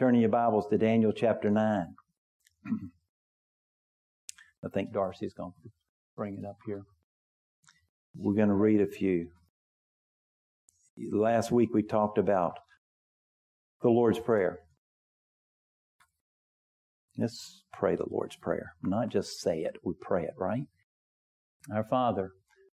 Turning your Bibles to Daniel chapter 9. I think Darcy's going to bring it up here. We're going to read a few. Last week we talked about the Lord's Prayer. Let's pray the Lord's Prayer. Not just say it, we pray it, right? Our Father,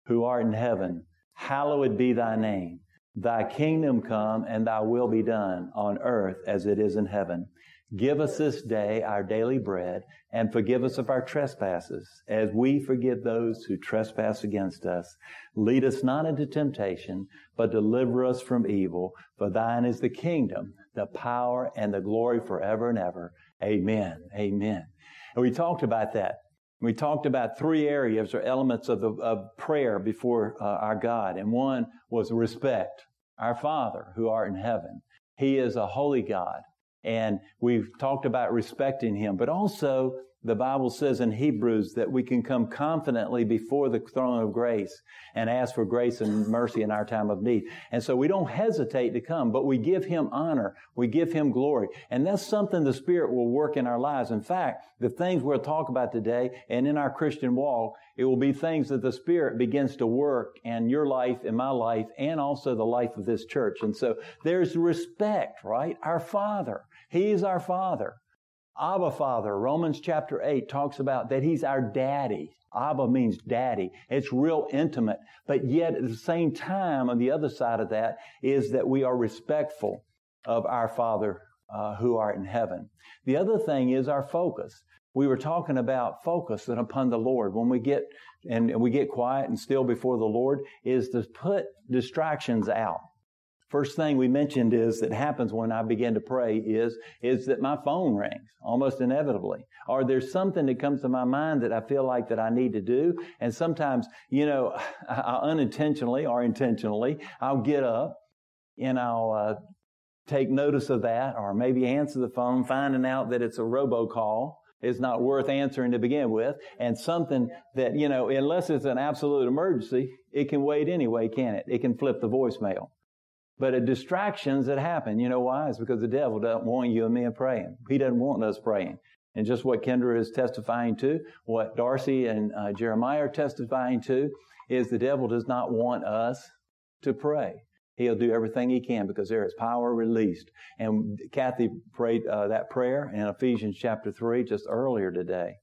who art in heaven, hallowed be thy name. Thy kingdom come and thy will be done on earth as it is in heaven. Give us this day our daily bread and forgive us of our trespasses as we forgive those who trespass against us. Lead us not into temptation, but deliver us from evil. For thine is the kingdom, the power, and the glory forever and ever. Amen. Amen. And we talked about that. We talked about three areas or elements of, the, of prayer before uh, our God. And one was respect. Our Father who art in heaven. He is a holy God. And we've talked about respecting Him, but also the Bible says in Hebrews that we can come confidently before the throne of grace and ask for grace and mercy in our time of need. And so we don't hesitate to come, but we give Him honor. We give Him glory. And that's something the Spirit will work in our lives. In fact, the things we'll talk about today and in our Christian walk, it will be things that the Spirit begins to work in your life, in my life, and also the life of this church. And so there's respect, right? Our Father. He's our Father. Abba Father, Romans chapter 8 talks about that He's our daddy. Abba means daddy. It's real intimate. But yet at the same time, on the other side of that is that we are respectful of our Father uh, who art in heaven. The other thing is our focus. We were talking about focus and upon the Lord. When we get and we get quiet and still before the Lord, is to put distractions out. First thing we mentioned is that happens when I begin to pray is, is that my phone rings almost inevitably. Or there's something that comes to my mind that I feel like that I need to do. And sometimes, you know, I unintentionally or intentionally, I'll get up and I'll, uh, take notice of that or maybe answer the phone, finding out that it's a robocall is not worth answering to begin with, and something that, you know, unless it's an absolute emergency, it can wait anyway, can it? It can flip the voicemail. But it distractions that happen. You know why? It's because the devil doesn't want you and me praying. He doesn't want us praying. And just what Kendra is testifying to, what Darcy and uh, Jeremiah are testifying to, is the devil does not want us to pray. He'll do everything he can because there is power released. And Kathy prayed uh, that prayer in Ephesians chapter 3 just earlier today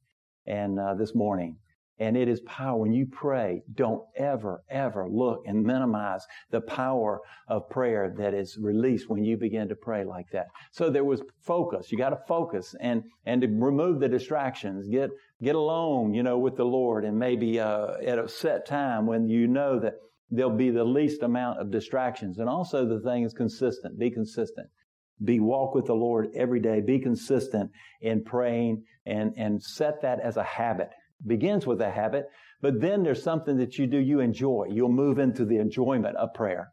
and uh, this morning. And it is power. When you pray, don't ever, ever look and minimize the power of prayer that is released when you begin to pray like that. So there was focus. You got to focus and, and to remove the distractions. Get, get alone, you know, with the Lord and maybe, uh, at a set time when you know that there'll be the least amount of distractions. And also the thing is consistent. Be consistent. Be walk with the Lord every day. Be consistent in praying and, and set that as a habit begins with a habit, but then there's something that you do you enjoy. You'll move into the enjoyment of prayer.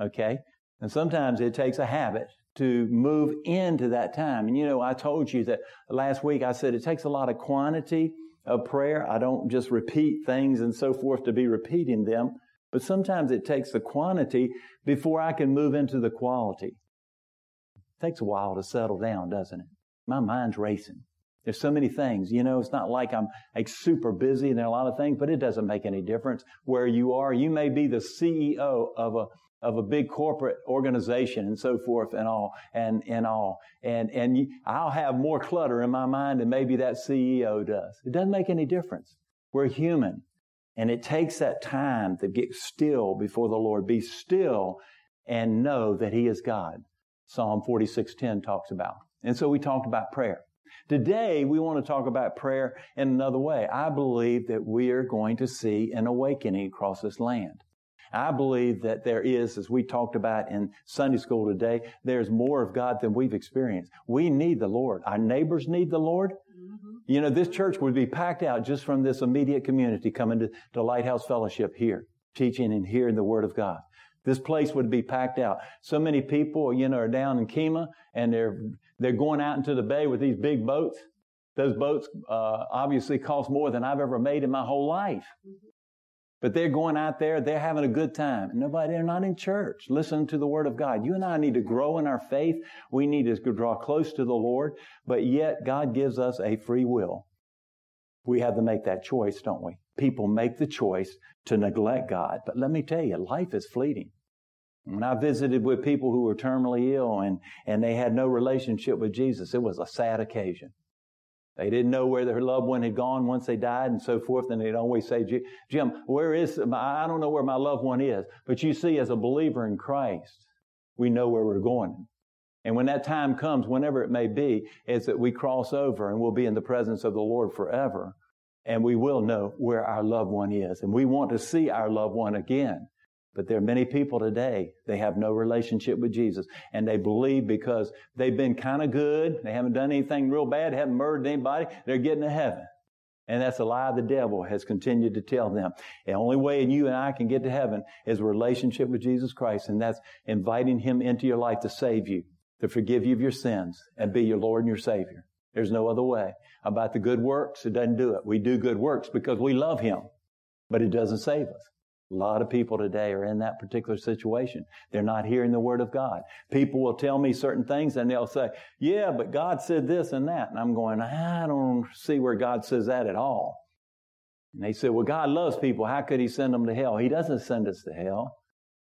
Okay? And sometimes it takes a habit to move into that time. And you know, I told you that last week I said it takes a lot of quantity of prayer. I don't just repeat things and so forth to be repeating them, but sometimes it takes the quantity before I can move into the quality. It takes a while to settle down, doesn't it? My mind's racing. There's so many things. You know, it's not like I'm like super busy and there are a lot of things, but it doesn't make any difference where you are. You may be the CEO of a of a big corporate organization and so forth and all and and all and and I'll have more clutter in my mind than maybe that CEO does. It doesn't make any difference. We're human, and it takes that time to get still before the Lord. Be still and know that He is God. Psalm 46:10 talks about. And so we talked about prayer. Today, we want to talk about prayer in another way. I believe that we are going to see an awakening across this land. I believe that there is, as we talked about in Sunday school today, there's more of God than we've experienced. We need the Lord. Our neighbors need the Lord. Mm-hmm. You know, this church would be packed out just from this immediate community coming to, to Lighthouse Fellowship here, teaching and hearing the Word of God. This place would be packed out. So many people, you know, are down in Kemah and they're, they're going out into the bay with these big boats. Those boats, uh, obviously cost more than I've ever made in my whole life. But they're going out there, they're having a good time. Nobody, they're not in church. Listen to the Word of God. You and I need to grow in our faith. We need to draw close to the Lord, but yet God gives us a free will. We have to make that choice, don't we? People make the choice to neglect God. But let me tell you, life is fleeting. When I visited with people who were terminally ill and, and they had no relationship with Jesus, it was a sad occasion. They didn't know where their loved one had gone once they died and so forth. And they'd always say, Jim, where is, I don't know where my loved one is. But you see, as a believer in Christ, we know where we're going. And when that time comes, whenever it may be, is that we cross over and we'll be in the presence of the Lord forever. And we will know where our loved one is. And we want to see our loved one again. But there are many people today, they have no relationship with Jesus. And they believe because they've been kind of good, they haven't done anything real bad, haven't murdered anybody, they're getting to heaven. And that's a lie the devil has continued to tell them. The only way you and I can get to heaven is a relationship with Jesus Christ, and that's inviting Him into your life to save you, to forgive you of your sins, and be your Lord and your Savior. There's no other way. About the good works, it doesn't do it. We do good works because we love Him, but it doesn't save us. A lot of people today are in that particular situation. They're not hearing the word of God. People will tell me certain things and they'll say, yeah, but God said this and that. And I'm going, I don't see where God says that at all. And they say, well, God loves people. How could he send them to hell? He doesn't send us to hell.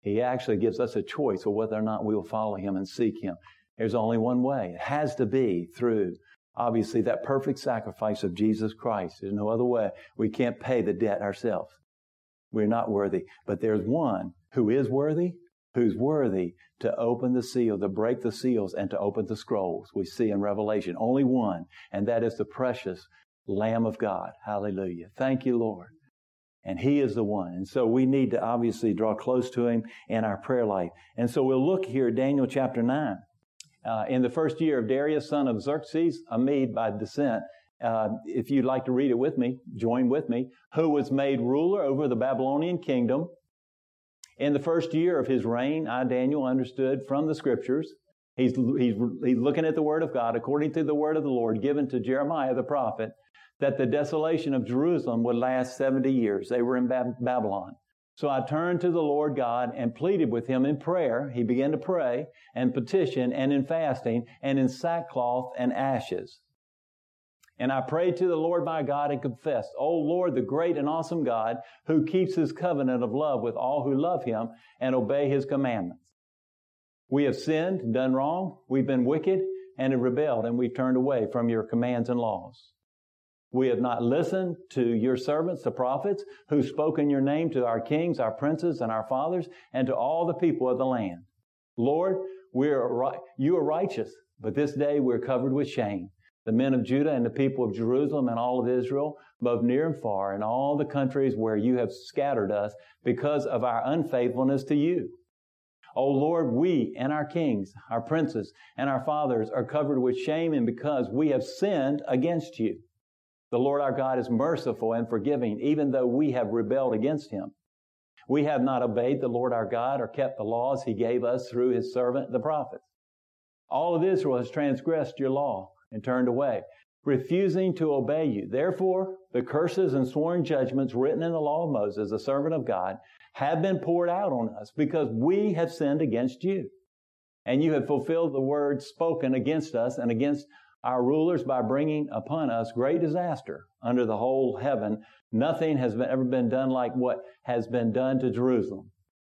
He actually gives us a choice of whether or not we will follow him and seek him. There's only one way. It has to be through obviously that perfect sacrifice of Jesus Christ. There's no other way. We can't pay the debt ourselves. We're not worthy. But there's one who is worthy, who's worthy to open the seal, to break the seals, and to open the scrolls. We see in Revelation only one, and that is the precious Lamb of God. Hallelujah. Thank you, Lord. And He is the one. And so we need to obviously draw close to Him in our prayer life. And so we'll look here Daniel chapter 9. Uh, in the first year of Darius, son of Xerxes, a Mede by descent, uh, if you'd like to read it with me, join with me, who was made ruler over the Babylonian kingdom. In the first year of his reign, I, Daniel, understood from the scriptures, he's, he's, he's looking at the word of God, according to the word of the Lord given to Jeremiah the prophet, that the desolation of Jerusalem would last 70 years. They were in Babylon. So I turned to the Lord God and pleaded with him in prayer. He began to pray and petition and in fasting and in sackcloth and ashes. And I prayed to the Lord my God and confessed, O Lord, the great and awesome God, who keeps his covenant of love with all who love him and obey his commandments. We have sinned, done wrong, we've been wicked, and have rebelled, and we've turned away from your commands and laws. We have not listened to your servants, the prophets, who spoke in your name to our kings, our princes, and our fathers, and to all the people of the land. Lord, we are, you are righteous, but this day we're covered with shame the men of Judah and the people of Jerusalem and all of Israel, both near and far, in all the countries where you have scattered us because of our unfaithfulness to you. O Lord, we and our kings, our princes, and our fathers are covered with shame and because we have sinned against you. The Lord our God is merciful and forgiving, even though we have rebelled against him. We have not obeyed the Lord our God or kept the laws he gave us through his servant, the prophets. All of Israel has transgressed your law and turned away, refusing to obey you. Therefore, the curses and sworn judgments written in the law of Moses, the servant of God, have been poured out on us because we have sinned against you. And you have fulfilled the word spoken against us and against our rulers by bringing upon us great disaster under the whole heaven. Nothing has ever been done like what has been done to Jerusalem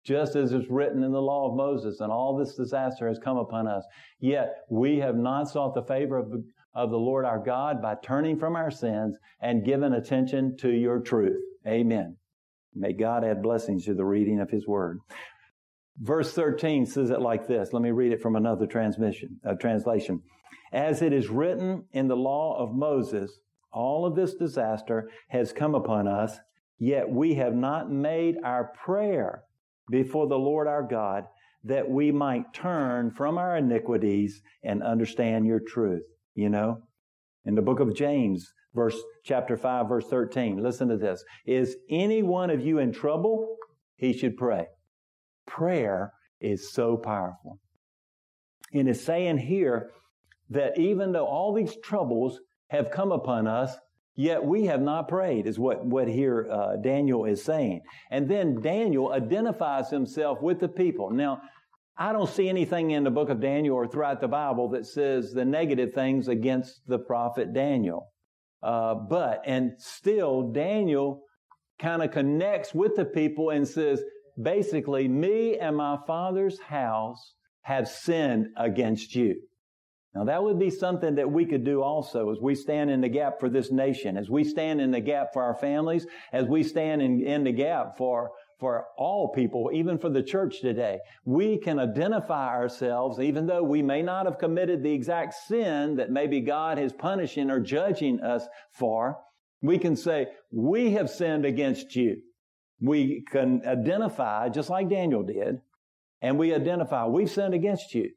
just as it's written in the law of Moses, and all this disaster has come upon us. Yet we have not sought the favor of the, of the Lord our God by turning from our sins and giving attention to your truth. Amen. May God add blessings to the reading of his word. Verse 13 says it like this. Let me read it from another transmission, uh, translation. As it is written in the law of Moses, all of this disaster has come upon us, yet we have not made our prayer before the Lord our God that we might turn from our iniquities and understand your truth. You know, in the book of James, verse chapter 5, verse 13, listen to this. Is any one of you in trouble? He should pray. Prayer is so powerful. And it's saying here that even though all these troubles have come upon us, Yet we have not prayed, is what, what here uh, Daniel is saying. And then Daniel identifies himself with the people. Now, I don't see anything in the book of Daniel or throughout the Bible that says the negative things against the prophet Daniel. Uh, but, and still, Daniel kind of connects with the people and says, basically, me and my father's house have sinned against you. Now, that would be something that we could do also as we stand in the gap for this nation, as we stand in the gap for our families, as we stand in, in the gap for, for all people, even for the church today. We can identify ourselves, even though we may not have committed the exact sin that maybe God is punishing or judging us for. We can say, we have sinned against you. We can identify, just like Daniel did, and we identify, we've sinned against you.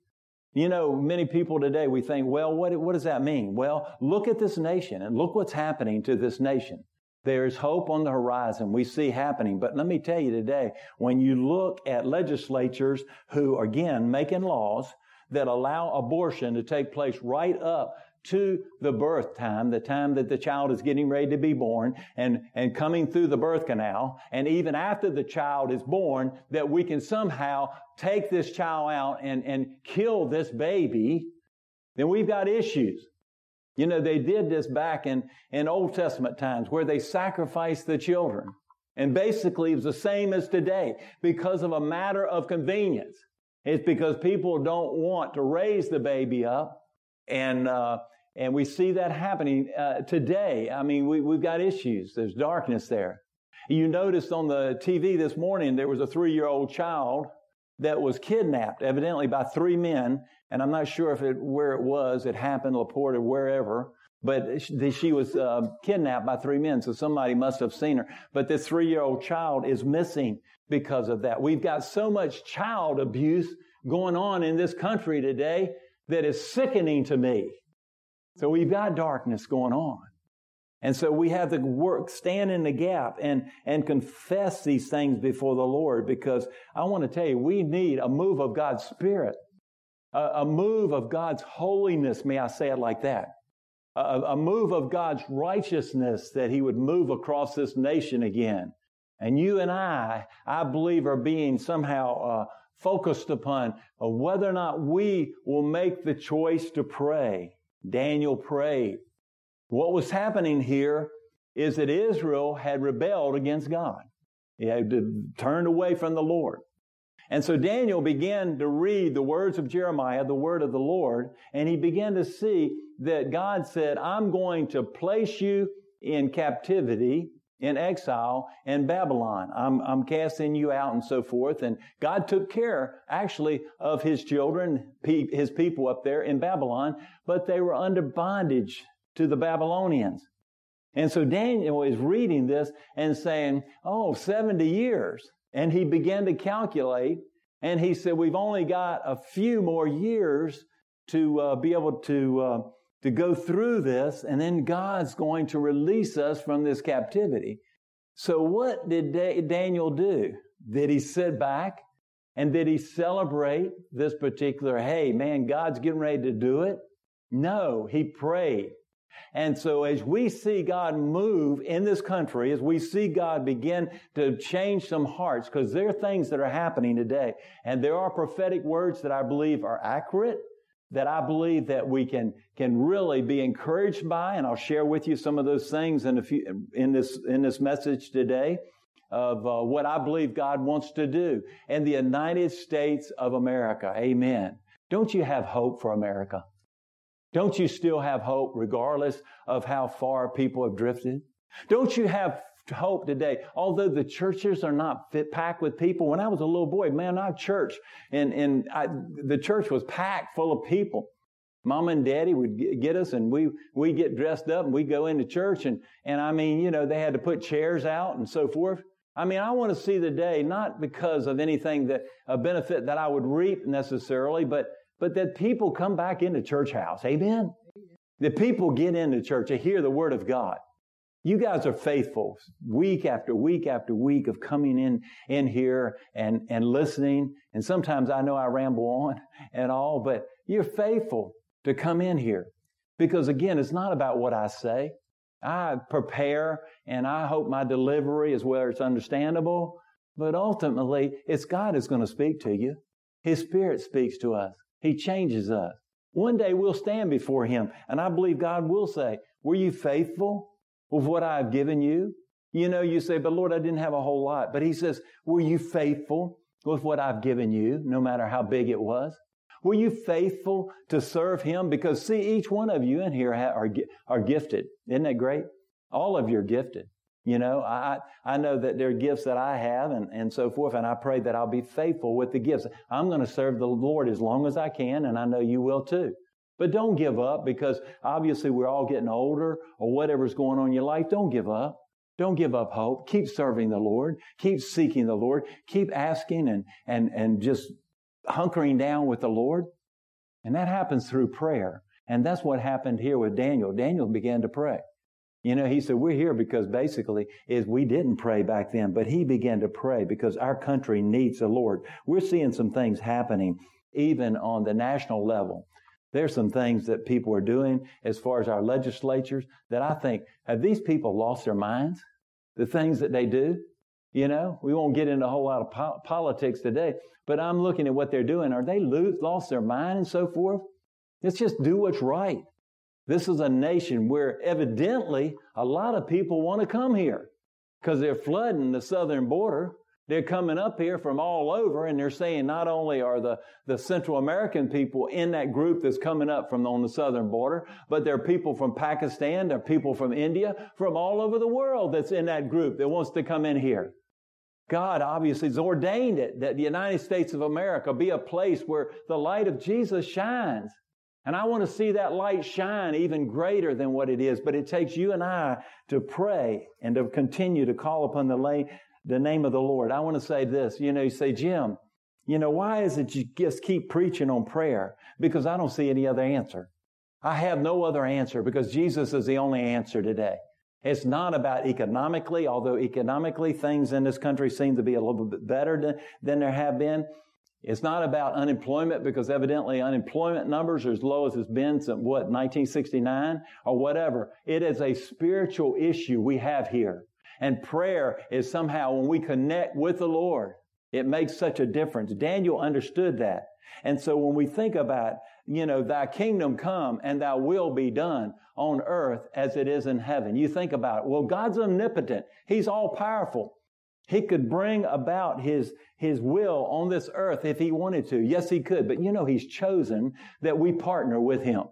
You know, many people today, we think, well, what, what does that mean? Well, look at this nation and look what's happening to this nation. There's hope on the horizon we see happening. But let me tell you today, when you look at legislatures who, again, making laws that allow abortion to take place right up to the birth time, the time that the child is getting ready to be born and, and coming through the birth canal. And even after the child is born, that we can somehow take this child out and, and kill this baby, then we've got issues. You know, they did this back in, in Old Testament times where they sacrificed the children. And basically, it's the same as today because of a matter of convenience. It's because people don't want to raise the baby up and, uh, and we see that happening uh, today. I mean, we, we've got issues. There's darkness there. You noticed on the TV this morning, there was a three year old child that was kidnapped, evidently by three men. And I'm not sure if it, where it was, it happened, LaPorte or wherever. But she was uh, kidnapped by three men, so somebody must have seen her. But this three year old child is missing because of that. We've got so much child abuse going on in this country today that is sickening to me. So we've got darkness going on. And so we have to work, stand in the gap and, and confess these things before the Lord because I want to tell you, we need a move of God's Spirit, a, a move of God's holiness, may I say it like that, a, a move of God's righteousness that He would move across this nation again. And you and I, I believe, are being somehow uh, focused upon uh, whether or not we will make the choice to pray. Daniel prayed. What was happening here is that Israel had rebelled against God. He had turned away from the Lord. And so Daniel began to read the words of Jeremiah, the word of the Lord, and he began to see that God said, I'm going to place you in captivity in exile in Babylon. I'm, I'm casting you out and so forth. And God took care actually of his children, his people up there in Babylon, but they were under bondage to the Babylonians. And so Daniel is reading this and saying, Oh, 70 years. And he began to calculate and he said, We've only got a few more years to uh, be able to uh, to go through this, and then God's going to release us from this captivity. So, what did Daniel do? Did he sit back and did he celebrate this particular, hey, man, God's getting ready to do it? No, he prayed. And so as we see God move in this country, as we see God begin to change some hearts, because there are things that are happening today, and there are prophetic words that I believe are accurate, that I believe that we can, can really be encouraged by, and I'll share with you some of those things in, a few, in, this, in this message today of uh, what I believe God wants to do in the United States of America. Amen. Don't you have hope for America? Don't you still have hope regardless of how far people have drifted? Don't you have hope today. Although the churches are not fit, packed with people. When I was a little boy, man, our church and, and I, the church was packed full of people. Mom and daddy would get us and we, we get dressed up and we go into church and, and I mean, you know, they had to put chairs out and so forth. I mean, I want to see the day, not because of anything that, a benefit that I would reap necessarily, but, but that people come back into church house. Amen? That people get into church and hear the word of God. You guys are faithful week after week after week of coming in, in here and, and listening. And sometimes I know I ramble on and all, but you're faithful to come in here. Because again, it's not about what I say. I prepare and I hope my delivery is where it's understandable. But ultimately, it's God who's going to speak to you. His Spirit speaks to us. He changes us. One day we'll stand before Him, and I believe God will say, Were you faithful with what I've given you? You know, you say, But Lord, I didn't have a whole lot. But He says, Were you faithful with what I've given you, no matter how big it was? Were you faithful to serve Him? Because see, each one of you in here are, are gifted. Isn't that great? All of you are gifted. You know, I, I know that there are gifts that I have and, and so forth, and I pray that I'll be faithful with the gifts. I'm going to serve the Lord as long as I can, and I know you will too. But don't give up because obviously we're all getting older or whatever's going on in your life. Don't give up. Don't give up hope. Keep serving the Lord. Keep seeking the Lord. Keep asking and, and, and just hunkering down with the Lord. And that happens through prayer. And that's what happened here with Daniel. Daniel began to pray. You know, he said, we're here because basically is we didn't pray back then, but he began to pray because our country needs the Lord. We're seeing some things happening even on the national level. There's some things that people are doing as far as our legislatures that I think, have these people lost their minds? The things that they do? You know, we won't get into a whole lot of po- politics today, but I'm looking at what they're doing. Are they lose, lost their mind and so forth? Let's just do what's right. This is a nation where evidently a lot of people want to come here because they're flooding the southern border. They're coming up here from all over and they're saying not only are the, the Central American people in that group that's coming up from on the southern border, but there are people from Pakistan, there are people from India, from all over the world that's in that group that wants to come in here. God obviously has ordained it that the United States of America be a place where the light of Jesus shines. And I want to see that light shine even greater than what it is. But it takes you and I to pray and to continue to call upon the, the name of the Lord. I want to say this. You know, you say, Jim, you know, why is it you just keep preaching on prayer? Because I don't see any other answer. I have no other answer because Jesus is the only answer today. It's not about economically, although economically things in this country seem to be a little bit better than, than there have been. It's not about unemployment because evidently unemployment numbers are as low as it's been since what, 1969 or whatever. It is a spiritual issue we have here. And prayer is somehow when we connect with the Lord, it makes such a difference. Daniel understood that. And so when we think about, you know, thy kingdom come and thy will be done on earth as it is in heaven, you think about it. Well, God's omnipotent. He's all powerful. He could bring about his, his will on this earth if he wanted to. Yes, he could. But you know, he's chosen that we partner with him.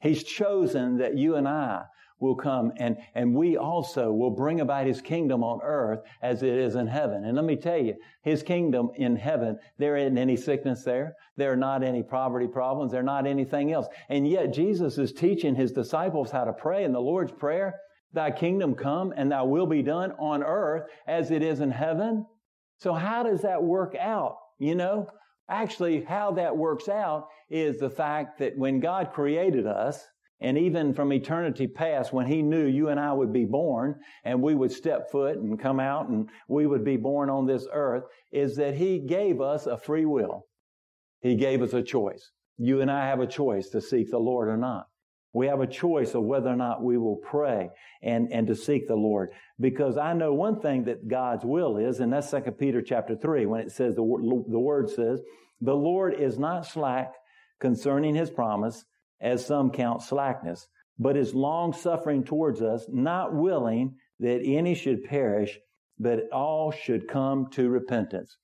He's chosen that you and I will come and, and we also will bring about his kingdom on earth as it is in heaven. And let me tell you, his kingdom in heaven, there isn't any sickness there. There are not any poverty problems. There are not anything else. And yet Jesus is teaching his disciples how to pray in the Lord's Prayer. Thy kingdom come and thy will be done on earth as it is in heaven. So how does that work out? You know, actually how that works out is the fact that when God created us, and even from eternity past, when he knew you and I would be born and we would step foot and come out and we would be born on this earth, is that he gave us a free will. He gave us a choice. You and I have a choice to seek the Lord or not. We have a choice of whether or not we will pray and, and to seek the Lord. Because I know one thing that God's will is, and that's 2 Peter chapter 3, when it says, the, the word says, the Lord is not slack concerning his promise, as some count slackness, but is long suffering towards us, not willing that any should perish, but all should come to repentance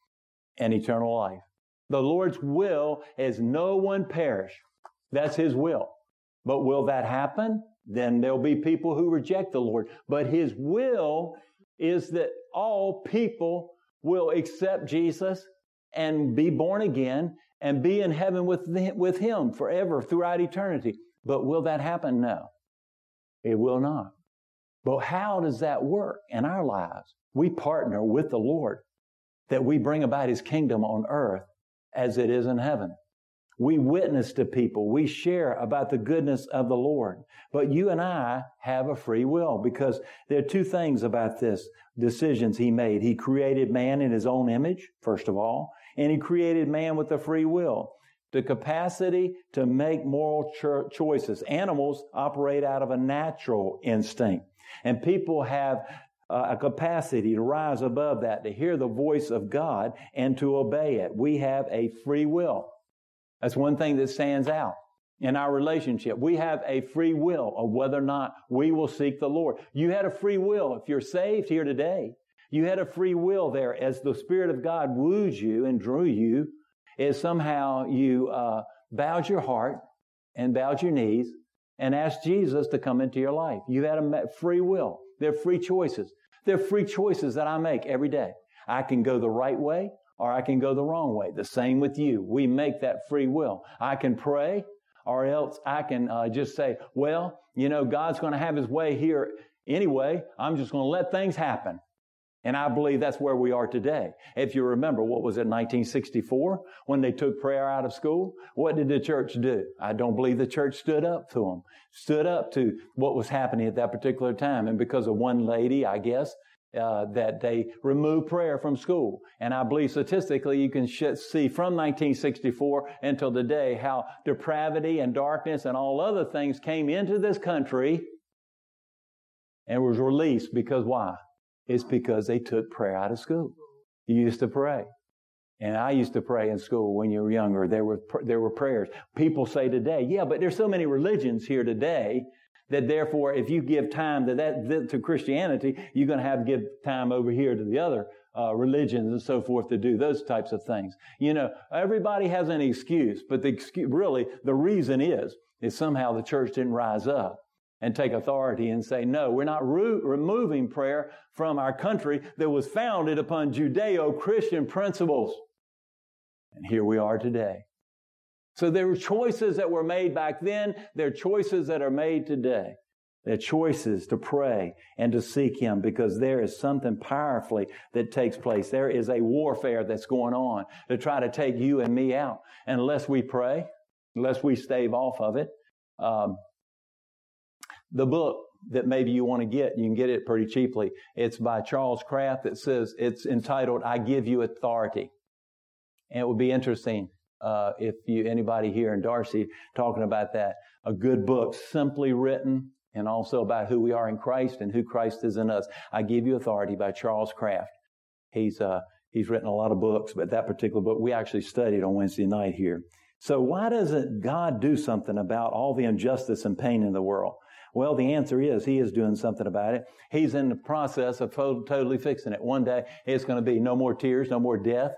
and eternal life. The Lord's will is no one perish. That's his will. But will that happen? Then there'll be people who reject the Lord. But his will is that all people will accept Jesus and be born again and be in heaven with, with him forever throughout eternity. But will that happen? No. It will not. But how does that work in our lives? We partner with the Lord that we bring about his kingdom on earth as it is in heaven. We witness to people. We share about the goodness of the Lord. But you and I have a free will because there are two things about this decisions he made. He created man in his own image, first of all, and he created man with a free will. the capacity to make moral cho- choices. Animals operate out of a natural instinct, and people have uh, a capacity to rise above that, to hear the voice of God and to obey it. We have a free will. That's one thing that stands out in our relationship. We have a free will of whether or not we will seek the Lord. You had a free will. If you're saved here today, you had a free will there as the Spirit of God wooed you and drew you, is somehow you uh, bowed your heart and bowed your knees and asked Jesus to come into your life. You had a free will. They're free choices. They're free choices that I make every day. I can go the right way or I can go the wrong way. The same with you. We make that free will. I can pray or else I can uh, just say, well, you know, God's going to have his way here anyway. I'm just going to let things happen. And I believe that's where we are today. If you remember, what was it, 1964, when they took prayer out of school? What did the church do? I don't believe the church stood up to them, stood up to what was happening at that particular time. And because of one lady, I guess, uh, that they removed prayer from school. And I believe statistically you can sh- see from 1964 until today how depravity and darkness and all other things came into this country and was released because why? It's because they took prayer out of school. You used to pray. And I used to pray in school when you were younger. There were, there were prayers. People say today, yeah, but there's so many religions here today that therefore, if you give time to that, to Christianity, you're going to have to give time over here to the other uh, religions and so forth to do those types of things. You know, everybody has an excuse, but the excuse, really, the reason is, is somehow the church didn't rise up and take authority and say, no, we're not re- removing prayer from our country that was founded upon Judeo-Christian principles. And here we are today. So there were choices that were made back then. There are choices that are made today. There are choices to pray and to seek Him because there is something powerfully that takes place. There is a warfare that's going on to try to take you and me out. And unless we pray, unless we stave off of it, um, the book that maybe you want to get, you can get it pretty cheaply. It's by Charles Kraft. It says, it's entitled, I Give You Authority. And it would be interesting uh, if you anybody here in Darcy talking about that, a good book, simply written, and also about who we are in Christ and who Christ is in us. I Give You Authority by Charles Kraft. He's uh, he's written a lot of books, but that particular book we actually studied on Wednesday night here. So why doesn't God do something about all the injustice and pain in the world? Well, the answer is He is doing something about it. He's in the process of totally fixing it. One day it's going to be no more tears, no more death,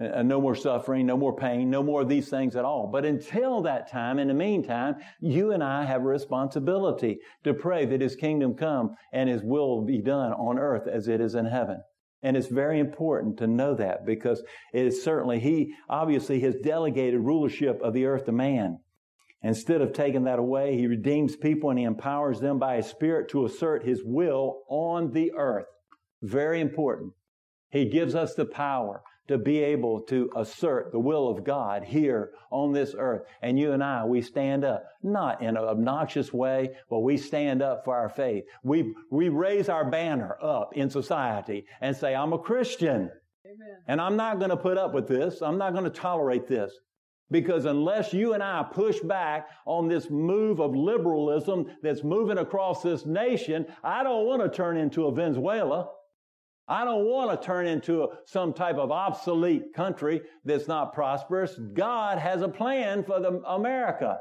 uh, no more suffering, no more pain, no more of these things at all. But until that time, in the meantime, you and I have a responsibility to pray that His kingdom come and His will be done on earth as it is in heaven. And it's very important to know that because it is certainly, He obviously has delegated rulership of the earth to man. Instead of taking that away, He redeems people and He empowers them by His Spirit to assert His will on the earth. Very important. He gives us the power to be able to assert the will of God here on this earth. And you and I, we stand up, not in an obnoxious way, but we stand up for our faith. We, we raise our banner up in society and say, I'm a Christian. Amen. And I'm not going to put up with this. I'm not going to tolerate this. Because unless you and I push back on this move of liberalism that's moving across this nation, I don't want to turn into a Venezuela. I don't want to turn into a, some type of obsolete country that's not prosperous. God has a plan for the America.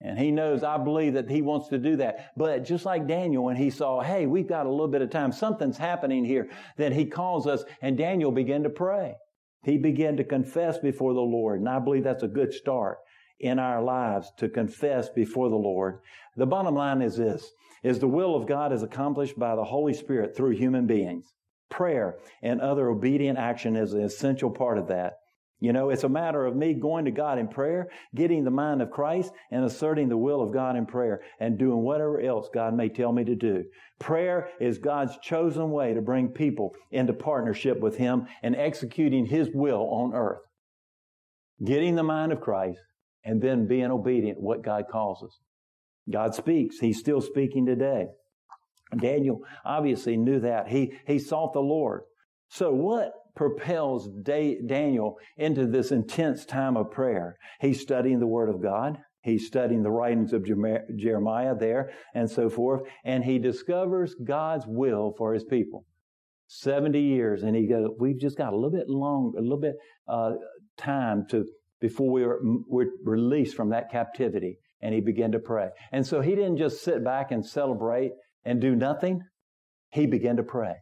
And he knows, I believe that he wants to do that. But just like Daniel, when he saw, hey, we've got a little bit of time, something's happening here, then he calls us, and Daniel began to pray. He began to confess before the Lord. And I believe that's a good start in our lives to confess before the Lord. The bottom line is this, is the will of God is accomplished by the Holy Spirit through human beings prayer and other obedient action is an essential part of that. You know, it's a matter of me going to God in prayer, getting the mind of Christ, and asserting the will of God in prayer, and doing whatever else God may tell me to do. Prayer is God's chosen way to bring people into partnership with Him and executing His will on earth. Getting the mind of Christ, and then being obedient to what God calls us. God speaks. He's still speaking today. Daniel obviously knew that. He, he sought the Lord. So what propels Daniel into this intense time of prayer? He's studying the Word of God. He's studying the writings of Jeremiah there and so forth. And he discovers God's will for his people. 70 years. And he goes, we've just got a little bit long, a little bit uh, time to before we were, were released from that captivity. And he began to pray. And so he didn't just sit back and celebrate and do nothing. He began to pray.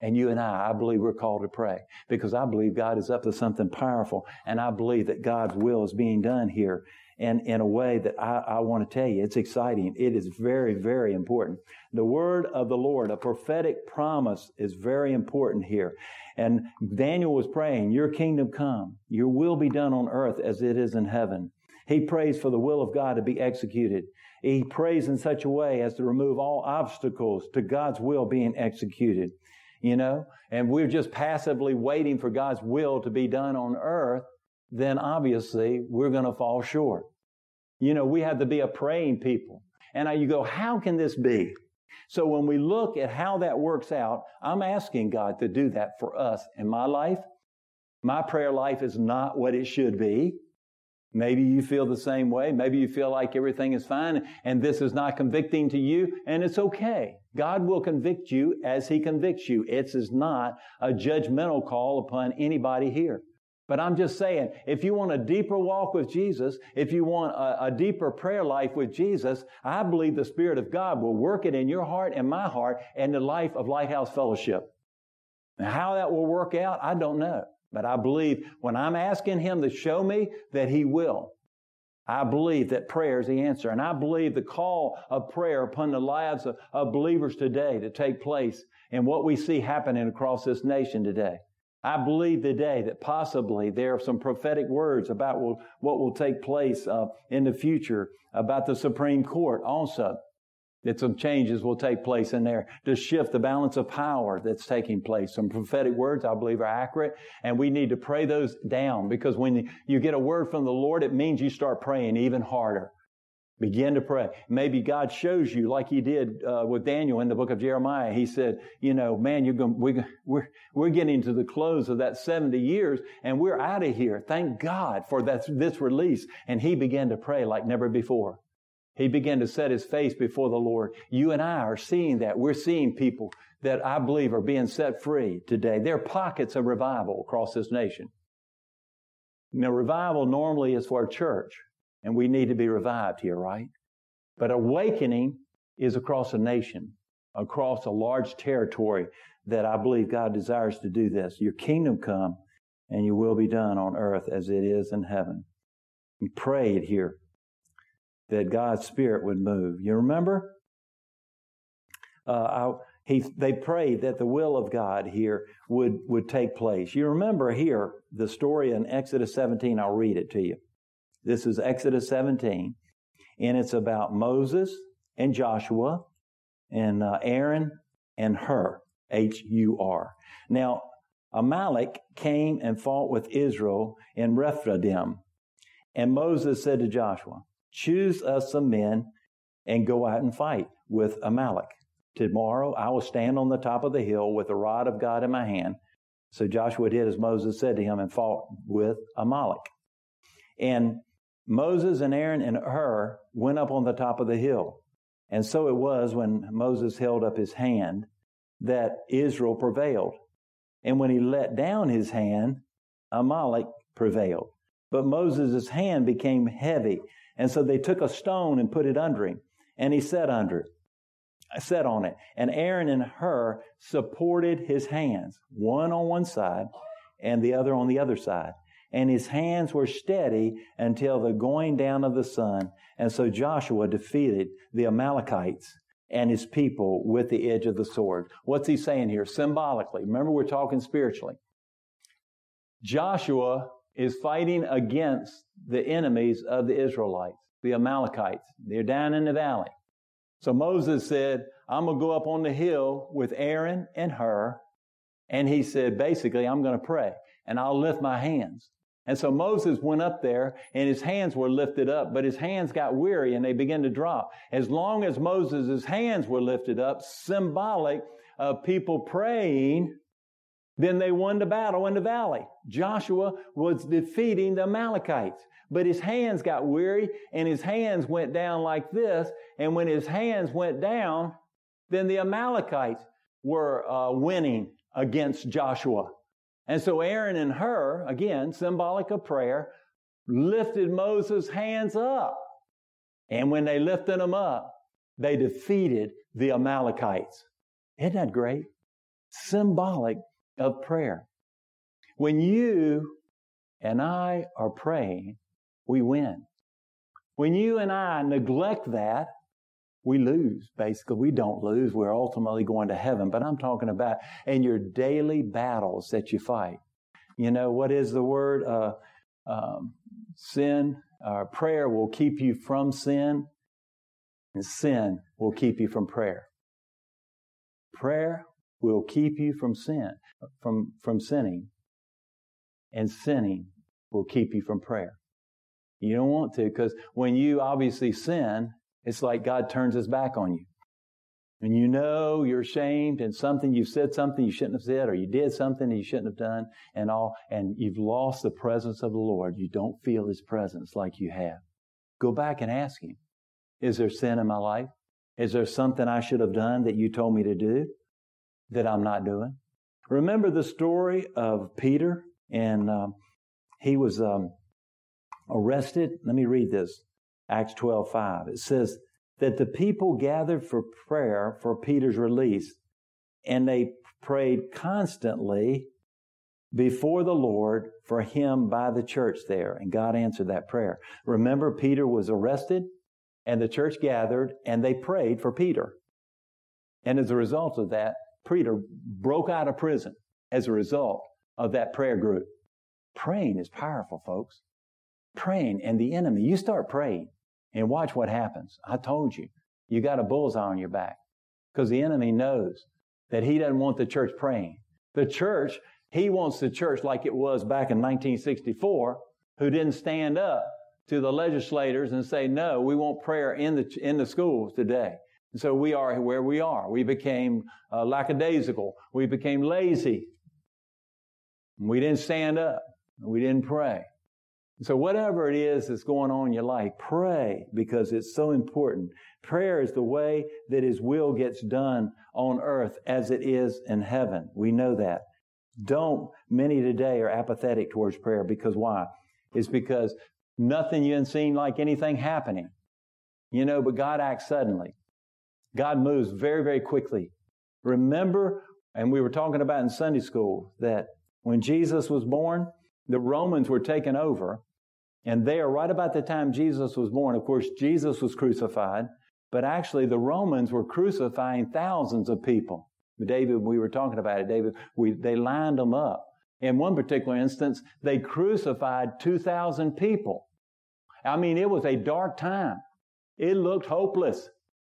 And you and I, I believe we're called to pray because I believe God is up to something powerful. And I believe that God's will is being done here and in a way that I, I want to tell you, it's exciting. It is very, very important. The word of the Lord, a prophetic promise is very important here. And Daniel was praying, your kingdom come, your will be done on earth as it is in heaven. He prays for the will of God to be executed. He prays in such a way as to remove all obstacles to God's will being executed. You know, and we're just passively waiting for God's will to be done on earth, then obviously we're going to fall short. You know, we have to be a praying people. And you go, how can this be? So when we look at how that works out, I'm asking God to do that for us in my life. My prayer life is not what it should be. Maybe you feel the same way. Maybe you feel like everything is fine and this is not convicting to you, and it's okay. God will convict you as He convicts you. It is not a judgmental call upon anybody here. But I'm just saying, if you want a deeper walk with Jesus, if you want a, a, deeper prayer life with Jesus, I believe the Spirit of God will work it in your heart and my heart and the life of Lighthouse Fellowship. Now, how that will work out, I don't know. But I believe when I'm asking Him to show me that He will. I believe that prayer is the answer. And I believe the call of prayer upon the lives of, of believers today to take place in what we see happening across this nation today. I believe today that possibly there are some prophetic words about what will take place uh, in the future about the Supreme Court also. That some changes will take place in there to shift the balance of power that's taking place. Some prophetic words I believe are accurate, and we need to pray those down because when you get a word from the Lord, it means you start praying even harder. Begin to pray. Maybe God shows you, like He did uh, with Daniel in the book of Jeremiah. He said, "You know, man, you're going. We're, we're we're getting to the close of that seventy years, and we're out of here. Thank God for that this release." And he began to pray like never before. He began to set his face before the Lord. You and I are seeing that. We're seeing people that I believe are being set free today. There are pockets of revival across this nation. Now, revival normally is for a church and we need to be revived here, right? But awakening is across a nation, across a large territory that I believe God desires to do this. Your kingdom come and your will be done on earth as it is in heaven. We prayed here that God's Spirit would move. You remember? Uh, I, he, they prayed that the will of God here would, would take place. You remember here the story in Exodus 17. I'll read it to you. This is Exodus 17, and it's about Moses and Joshua and uh, Aaron and Hur, H U R. Now, Amalek came and fought with Israel in Rephidim. And Moses said to Joshua, Choose us some men and go out and fight with Amalek. Tomorrow I will stand on the top of the hill with the rod of God in my hand. So Joshua did as Moses said to him and fought with Amalek. And Moses and Aaron and Hur went up on the top of the hill. And so it was when Moses held up his hand that Israel prevailed. And when he let down his hand, Amalek prevailed. But Moses' hand became heavy. And so they took a stone and put it under him. And he sat under it, sat on it. And Aaron and Hur supported his hands, one on one side and the other on the other side and his hands were steady until the going down of the sun. And so Joshua defeated the Amalekites and his people with the edge of the sword. What's he saying here? Symbolically. Remember, we're talking spiritually. Joshua is fighting against the enemies of the Israelites, the Amalekites. They're down in the valley. So Moses said, I'm going to go up on the hill with Aaron and Hur. And he said, basically, I'm going to pray and I'll lift my hands. And so Moses went up there and his hands were lifted up, but his hands got weary and they began to drop. As long as Moses' hands were lifted up, symbolic of people praying, Then they won the battle in the valley. Joshua was defeating the Amalekites, but his hands got weary and his hands went down like this. And when his hands went down, then the Amalekites were uh, winning against Joshua. And so Aaron and Hur, again, symbolic of prayer, lifted Moses' hands up. And when they lifted them up, they defeated the Amalekites. Isn't that great? Symbolic of prayer. When you and I are praying, we win. When you and I neglect that, we lose. Basically, we don't lose. We're ultimately going to heaven. But I'm talking about in your daily battles that you fight. You know, what is the word? Uh, um, sin, uh, prayer will keep you from sin, and sin will keep you from prayer. Prayer will keep you from sin, from, from sinning. And sinning will keep you from prayer. You don't want to, because when you obviously sin, it's like God turns his back on you. And you know you're ashamed and something, you've said something you shouldn't have said, or you did something you shouldn't have done, and all, and you've lost the presence of the Lord. You don't feel his presence like you have. Go back and ask him, is there sin in my life? Is there something I should have done that you told me to do? That I'm not doing. Remember the story of Peter, and um, he was um, arrested. Let me read this Acts 12 5. It says that the people gathered for prayer for Peter's release, and they prayed constantly before the Lord for him by the church there, and God answered that prayer. Remember, Peter was arrested, and the church gathered, and they prayed for Peter. And as a result of that, Peter broke out of prison as a result of that prayer group. Praying is powerful, folks. Praying and the enemy, you start praying and watch what happens. I told you, you got a bullseye on your back because the enemy knows that he doesn't want the church praying. The church, he wants the church like it was back in 1964, who didn't stand up to the legislators and say, no, we want prayer in the, in the schools today. And so we are where we are. We became uh, lackadaisical. We became lazy. We didn't stand up. We didn't pray. So whatever it is that's going on in your life, pray because it's so important. Prayer is the way that His will gets done on earth as it is in heaven. We know that. Don't, many today are apathetic towards prayer because why? It's because nothing you haven't like anything happening. You know, but God acts suddenly. God moves very, very quickly. Remember, and we were talking about in Sunday school, that when Jesus was born, the Romans were taken over. And there, right about the time Jesus was born, of course, Jesus was crucified, but actually the Romans were crucifying thousands of people. David, we were talking about it, David, we, they lined them up. In one particular instance, they crucified 2,000 people. I mean, it was a dark time. It looked hopeless.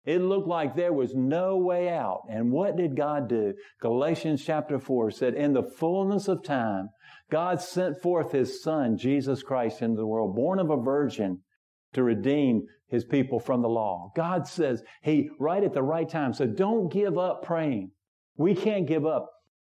It looked like there was no way out. And what did God do? Galatians chapter 4 said, In the fullness of time, God sent forth His Son, Jesus Christ, into the world, born of a virgin, to redeem His people from the law. God says He, right at the right time. So don't give up praying. We can't give up.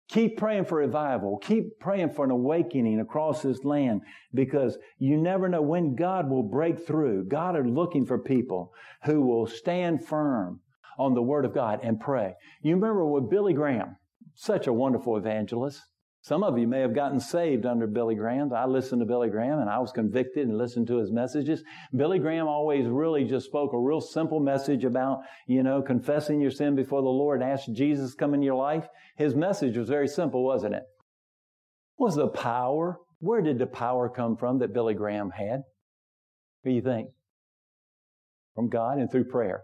Keep praying for revival. Keep praying for an awakening across this land because you never know when God will break through. God is looking for people who will stand firm on the Word of God and pray. You remember with Billy Graham, such a wonderful evangelist. Some of you may have gotten saved under Billy Graham. I listened to Billy Graham and I was convicted and listened to his messages. Billy Graham always really just spoke a real simple message about, you know, confessing your sin before the Lord and ask Jesus come in your life. His message was very simple, wasn't it? Was the power? Where did the power come from that Billy Graham had? What do you think? From God and through prayer.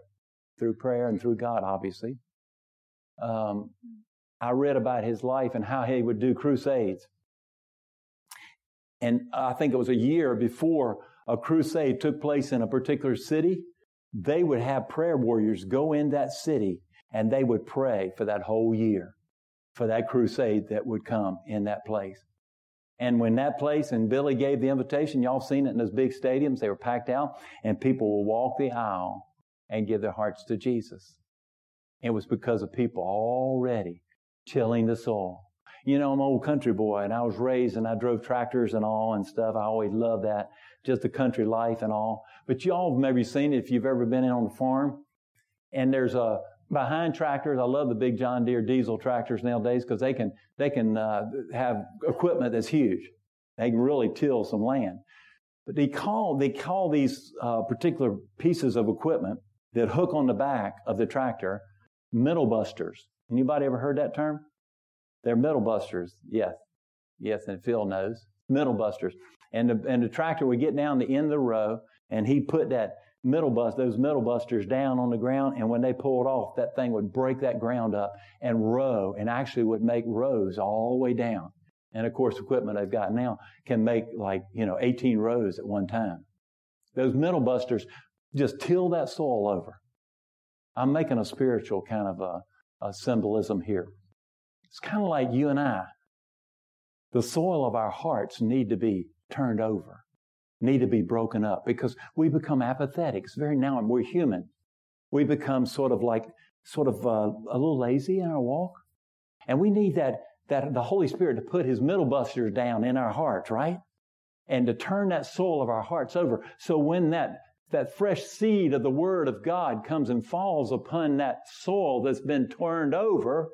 Through prayer and through God, obviously. Um, I read about his life and how he would do crusades. And I think it was a year before a crusade took place in a particular city, they would have prayer warriors go in that city and they would pray for that whole year for that crusade that would come in that place. And when that place and Billy gave the invitation, y'all seen it in those big stadiums, they were packed out and people will walk the aisle and give their hearts to Jesus. It was because of people already tilling the soil. You know, I'm an old country boy and I was raised and I drove tractors and all and stuff. I always loved that, just the country life and all. But y'all have maybe seen it if you've ever been in on the farm. And there's a, behind tractors, I love the big John Deere diesel tractors nowadays because they can, they can uh, have equipment that's huge. They can really till some land. But they call, they call these uh, particular pieces of equipment that hook on the back of the tractor middle busters. Anybody ever heard that term? They're middle busters. Yes. Yes, and Phil knows. Middle busters. And the, and the tractor would get down the end of the row and he'd put that middle bust, those middle busters down on the ground. And when they pulled off, that thing would break that ground up and row and actually would make rows all the way down. And of course, equipment they've got now can make like, you know, 18 rows at one time. Those middle busters just till that soil over. I'm making a spiritual kind of a, a symbolism here. It's kind of like you and I. The soil of our hearts need to be turned over, need to be broken up because we become apathetic. It's very now, and we're human. We become sort of like, sort of uh, a little lazy in our walk. And we need that, that the Holy Spirit to put His middle busters down in our hearts, right? And to turn that soul of our hearts over. So when that that fresh seed of the Word of God comes and falls upon that soil that's been turned over,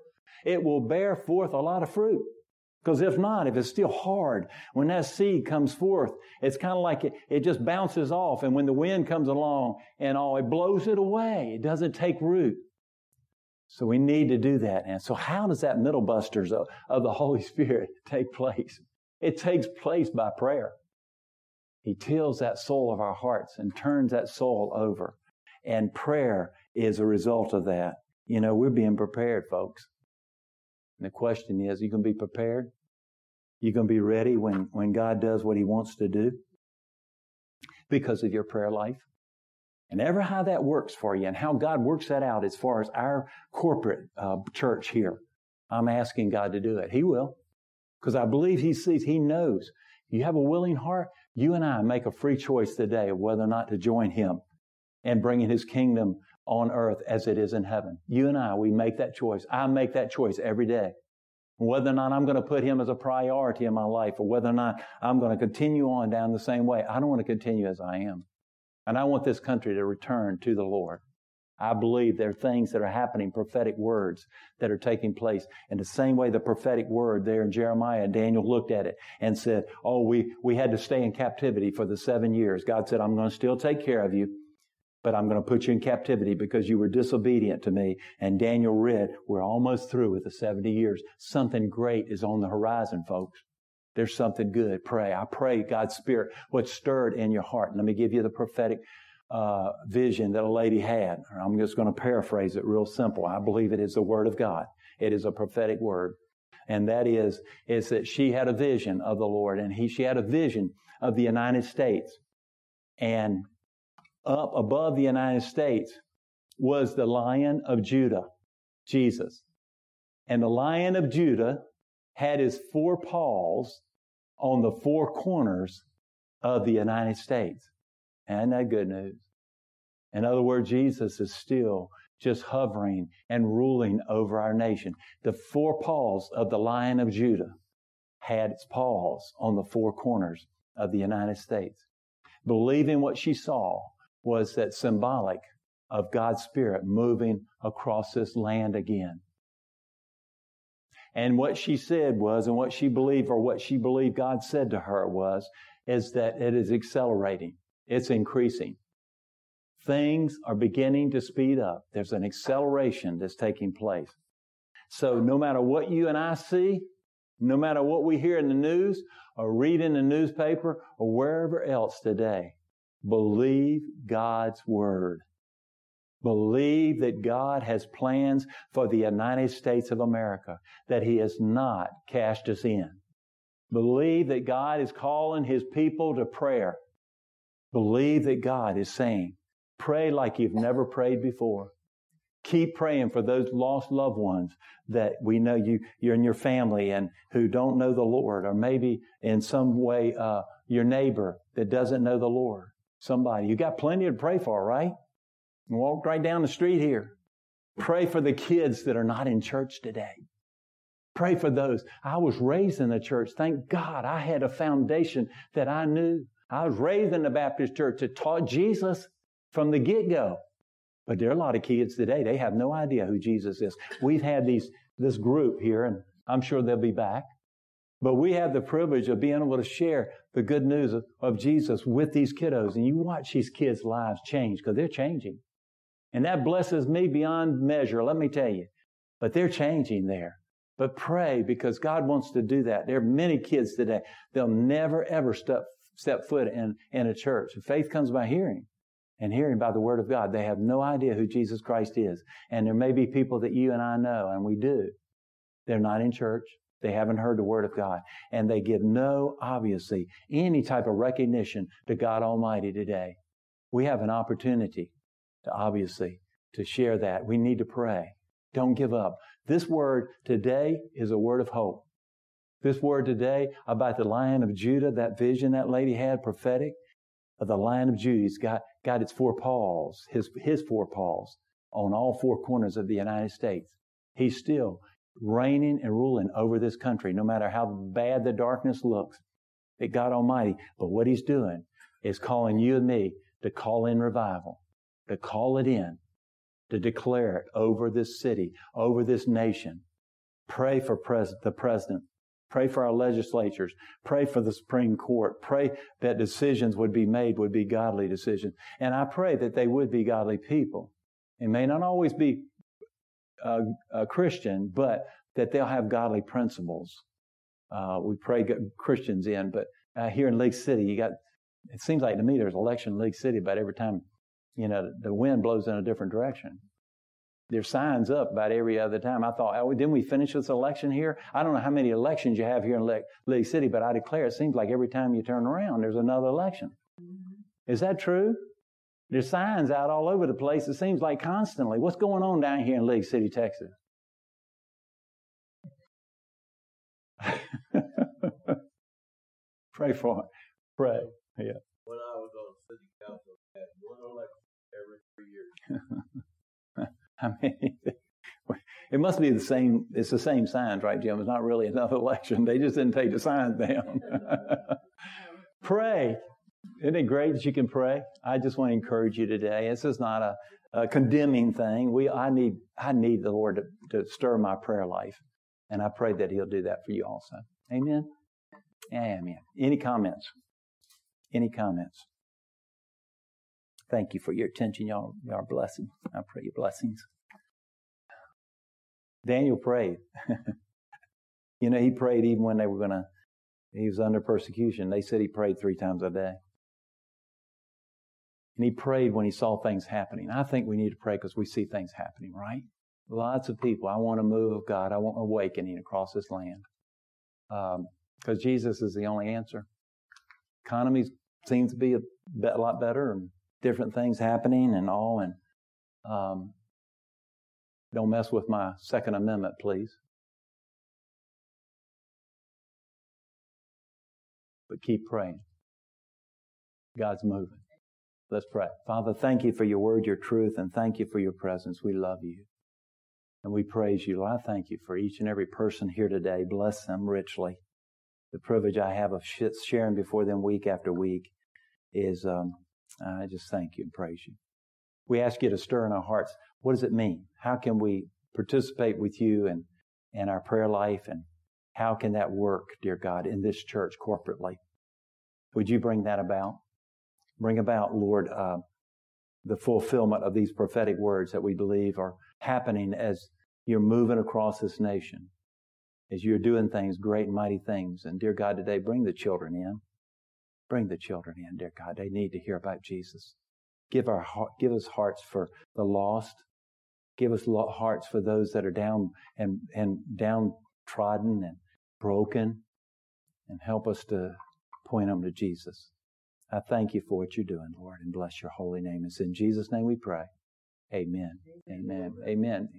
it will bear forth a lot of fruit. Because if not, if it's still hard, when that seed comes forth, it's kind of like it, it just bounces off. And when the wind comes along and all, it blows it away. It doesn't take root. So we need to do that. And so how does that middle busters of, of the Holy Spirit take place? It takes place by prayer. He tills that soul of our hearts and turns that soul over. And prayer is a result of that. You know, we're being prepared, folks. And the question is, are you going to be prepared? You going to be ready when, when God does what he wants to do? Because of your prayer life? And ever how that works for you and how God works that out as far as our corporate uh, church here. I'm asking God to do it. He will. Because I believe He sees, He knows. You have a willing heart, you and I make a free choice today of whether or not to join Him and bringing His kingdom on earth as it is in heaven. You and I, we make that choice. I make that choice every day. Whether or not I'm going to put Him as a priority in my life or whether or not I'm going to continue on down the same way, I don't want to continue as I am. And I want this country to return to the Lord. I believe there are things that are happening, prophetic words that are taking place. In the same way, the prophetic word there in Jeremiah, Daniel looked at it and said, Oh, we, we had to stay in captivity for the seven years. God said, I'm going to still take care of you, but I'm going to put you in captivity because you were disobedient to me. And Daniel read, We're almost through with the 70 years. Something great is on the horizon, folks. There's something good. Pray. I pray God's Spirit what stirred in your heart. Let me give you the prophetic uh, vision that a lady had. I'm just going to paraphrase it real simple. I believe it is the Word of God. It is a prophetic word. And that is, is that she had a vision of the Lord and he, she had a vision of the United States. And up above the United States was the Lion of Judah, Jesus. And the Lion of Judah had his four paws on the four corners of the United States. And that good news? In other words, Jesus is still just hovering and ruling over our nation. The four paws of the Lion of Judah had its paws on the four corners of the United States. Believing what she saw was that symbolic of God's Spirit moving across this land again. And what she said was, and what she believed, or what she believed God said to her was, is that it is accelerating. It's increasing. Things are beginning to speed up. There's an acceleration that's taking place. So no matter what you and I see, no matter what we hear in the news or read in the newspaper or wherever else today, believe God's word. Believe that God has plans for the United States of America, that He has not cashed us in. Believe that God is calling His people to prayer. Believe that God is saying, pray like you've never prayed before. Keep praying for those lost loved ones that we know you, you're in your family and who don't know the Lord, or maybe in some way, uh, your neighbor that doesn't know the Lord. Somebody. You got plenty to pray for, right? Walk right down the street here. Pray for the kids that are not in church today. Pray for those. I was raised in the church. Thank God I had a foundation that I knew. I was raised in the Baptist church that taught Jesus from the get go. But there are a lot of kids today, they have no idea who Jesus is. We've had these, this group here, and I'm sure they'll be back. But we have the privilege of being able to share the good news of, of Jesus with these kiddos. And you watch these kids' lives change because they're changing. And that blesses me beyond measure, let me tell you. But they're changing there. But pray because God wants to do that. There are many kids today, they'll never ever step, step foot in, in a church. Faith comes by hearing and hearing by the Word of God. They have no idea who Jesus Christ is. And there may be people that you and I know, and we do. They're not in church. They haven't heard the Word of God. And they give no, obviously, any type of recognition to God Almighty today. We have an opportunity to obviously to share that. We need to pray. Don't give up. This word today is a word of hope. This word today about the lion of Judah, that vision that lady had, prophetic, of the lion of Judah, he's got, got its four paws, his, his four paws on all four corners of the United States. He's still reigning and ruling over this country, no matter how bad the darkness looks at God Almighty. But what he's doing is calling you and me to call in revival, to call it in, to declare it over this city, over this nation. Pray for pres- the president. Pray for our legislatures. Pray for the Supreme Court. Pray that decisions would be made would be godly decisions. And I pray that they would be godly people. It may not always be uh, a Christian, but that they'll have godly principles. Uh, we pray Christians in, but uh, here in League City, you got, it seems like to me there's election in League City about every time, you know, the wind blows in a different direction. There's signs up about every other time. I thought, oh, didn't we finish this election here? I don't know how many elections you have here in Lake, League City, but I declare it seems like every time you turn around, there's another election. Mm-hmm. Is that true? There's signs out all over the place. It seems like constantly. What's going on down here in League City, Texas? Pray for it. Pray. Yeah. When I was on city council, I had one election every three years. I mean, it must be the same. It's the same signs, right, Jim? It's not really another election. They just didn't take the signs down. Pray. Isn't it great that you can pray? I just want to encourage you today. This is not a, a condemning thing. We, I need, I need the Lord to, to stir my prayer life, and I pray that He'll do that for you also. Amen. Amen. Any comments? Any comments? Thank you for your attention. Y'all, y'all are blessed. I pray your blessings. Daniel prayed. you know, he prayed even when they were going to, he was under persecution. They said he prayed three times a day. And he prayed when he saw things happening. I think we need to pray because we see things happening, right? Lots of people. I want a move of God. I want awakening across this land. Because um, Jesus is the only answer. Economy seems to be a, a lot better and different things happening and all. And um, don't mess with my Second Amendment, please. But keep praying. God's moving. Let's pray. Father, thank you for your word, your truth, and thank you for your presence. We love you. And we praise you. I thank you for each and every person here today. Bless them richly. The privilege I have of sharing before them week after week is, um, I just thank you and praise you. We ask you to stir in our hearts. What does it mean? How can we participate with you and, and our prayer life? And how can that work, dear God, in this church corporately? Would you bring that about? Bring about, Lord, uh, the fulfillment of these prophetic words that we believe are happening as you're moving across this nation, as you're doing things, great and mighty things. And dear God, today, bring the children in. Bring the children in, dear God. They need to hear about Jesus. Give our give us hearts for the lost. Give us hearts for those that are down and and downtrodden and broken, and help us to point them to Jesus. I thank you for what you're doing, Lord, and bless your holy name. It's in Jesus' name we pray. Amen. Amen. Amen.